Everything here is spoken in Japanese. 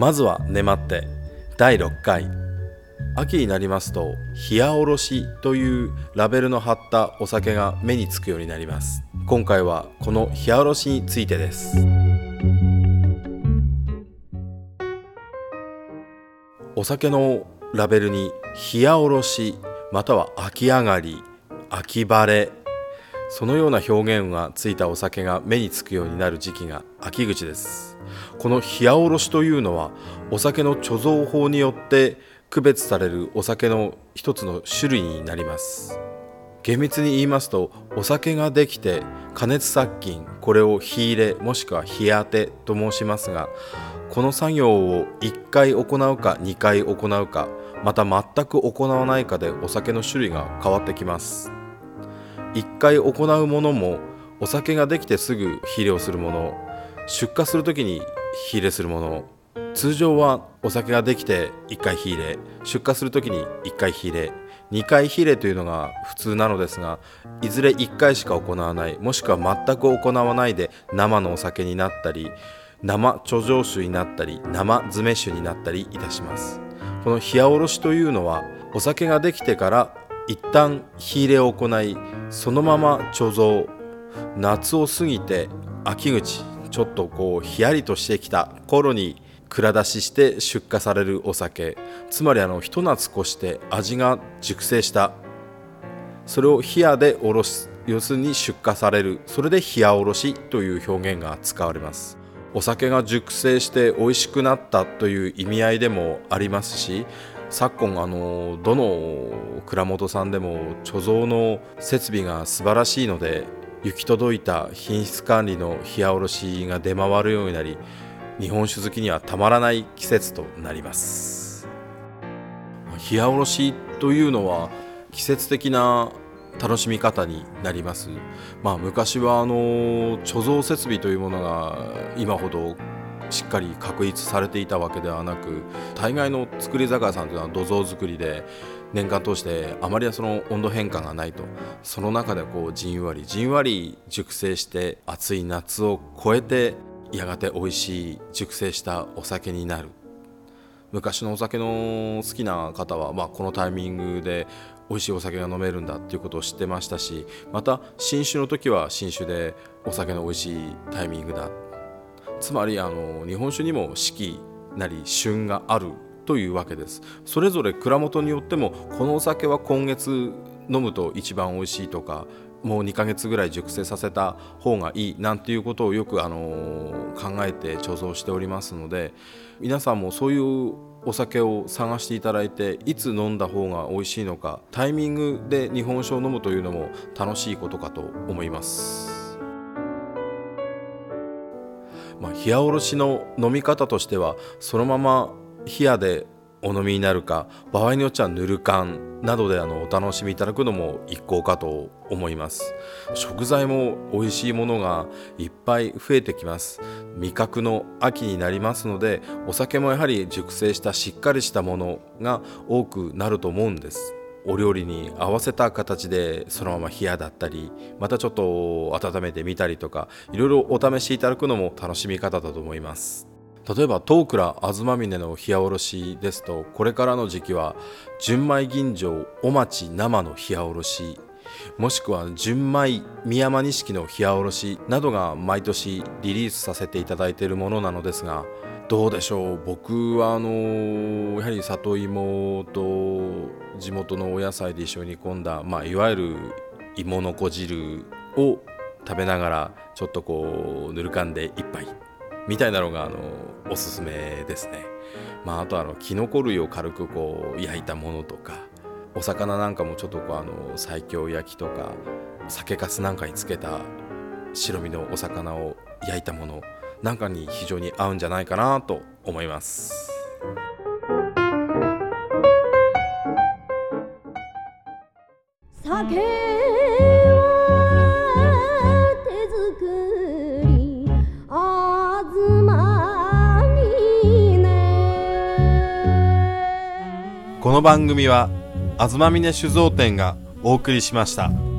まずは粘って第6回。秋になりますと冷やおろしというラベルの貼ったお酒が目につくようになります。今回はこの冷やおろしについてです。お酒のラベルに冷やおろしまたは秋上がり秋晴れそのような表現がついたお酒が目につくようになる時期が秋口です。この冷やおろしというのはお酒の貯蔵法によって区別されるお酒の一つの種類になります。厳密に言いますとお酒ができて加熱殺菌これを火入れもしくは火当てと申しますがこの作業を1回行うか2回行うかまた全く行わないかでお酒の種類が変わってきます。1回行うものもお酒ができてすぐ火入れをするもの出荷する時に火入れするもの通常はお酒ができて1回火入れ出荷する時に1回火入れ2回火入れというのが普通なのですがいずれ1回しか行わないもしくは全く行わないで生のお酒になったり生貯蔵酒になったり生詰め酒になったりいたします。この冷やおろしというのはお酒ができてから一旦火入れを行いそのまま貯蔵。夏を過ぎて秋口ちょっとこうヒヤリとしてきた頃に蔵出しして出荷されるお酒。つまりあのひと夏越して味が熟成した。それを冷やでおろす要するに出荷される。それで冷やおろしという表現が使われます。お酒が熟成して美味しくなったという意味合いでもありますし昨今あのどの蔵元さんでも貯蔵の設備が素晴らしいので行き届いた品質管理の冷やおろしが出回るようになり日本酒好きにはたまらない季節となります冷やおろしというのは季節的な楽しみ方になります、まあ、昔はあの貯蔵設備というものが今ほどしっかり確立されていたわけではなく大概の造り酒屋さんというのは土蔵造りで年間通してあまりその温度変化がないと。その中でこうじんわりじんわり熟成して暑い夏を越えてやがて美味しい熟成したお酒になる。昔のお酒の好きな方は、まあ、このタイミングで美味しいお酒が飲めるんだっていうことを知ってましたしまた新酒の時は新酒でお酒の美味しいタイミングだ。つまりあの日本酒にも四季なり旬があるというわけですそれぞれ蔵元によってもこのお酒は今月飲むと一番美味しいとかもう2ヶ月ぐらい熟成させた方がいいなんていうことをよくあの考えて貯蔵しておりますので皆さんもそういうお酒を探していただいていつ飲んだ方が美味しいのかタイミングで日本酒を飲むというのも楽しいことかと思います。冷やおろしの飲み方としてはそのまま冷やでお飲みになるか場合によってはぬる缶などであのお楽しみいただくのも一向かと思います。食材も美味しいものがいっぱい増えてきます。味覚の秋になりますのでお酒もやはり熟成したしっかりしたものが多くなると思うんです。お料理に合わせた形でそのまま冷やだったりまたちょっと温めてみたりとかいろいろお試しいただくのも楽しみ方だと思います。例えば東倉東峰の冷やおろしですとこれからの時期は純米吟醸お町生の冷やおろしもしくは純米宮山錦の冷やおろしなどが毎年リリースさせていただいているものなのですがどうでしょう？僕はあのやはり里芋と地元のお野菜で一緒に煮込んだ、まあ、いわゆる芋のこ汁を食べながらちょっとこうぬるかんで一杯みたいなのがあのおすすめですね。まあ、あとあのキノコ類を軽くこう焼いたものとかお魚なんかもちょっとこうあの西京焼きとか酒粕なんかにつけた白身のお魚を焼いたものなんかに非常に合うんじゃないかなと思います。酒この番組は東峰酒造店がお送りしました。